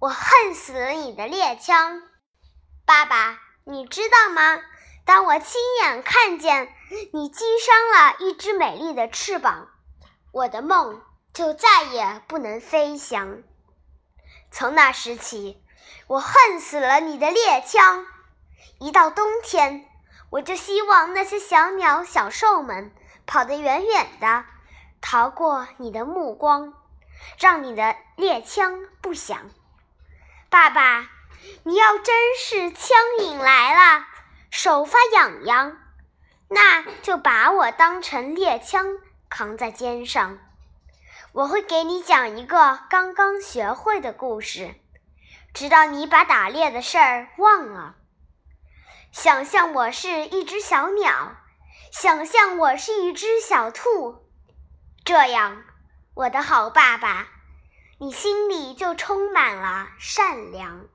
我恨死了你的猎枪，爸爸，你知道吗？当我亲眼看见你击伤了一只美丽的翅膀，我的梦就再也不能飞翔。从那时起，我恨死了你的猎枪。一到冬天，我就希望那些小鸟、小兽们跑得远远的，逃过你的目光，让你的猎枪不响。爸爸，你要真是枪瘾来了，手发痒痒，那就把我当成猎枪扛在肩上。我会给你讲一个刚刚学会的故事，直到你把打猎的事儿忘了。想象我是一只小鸟，想象我是一只小兔，这样，我的好爸爸。你心里就充满了善良。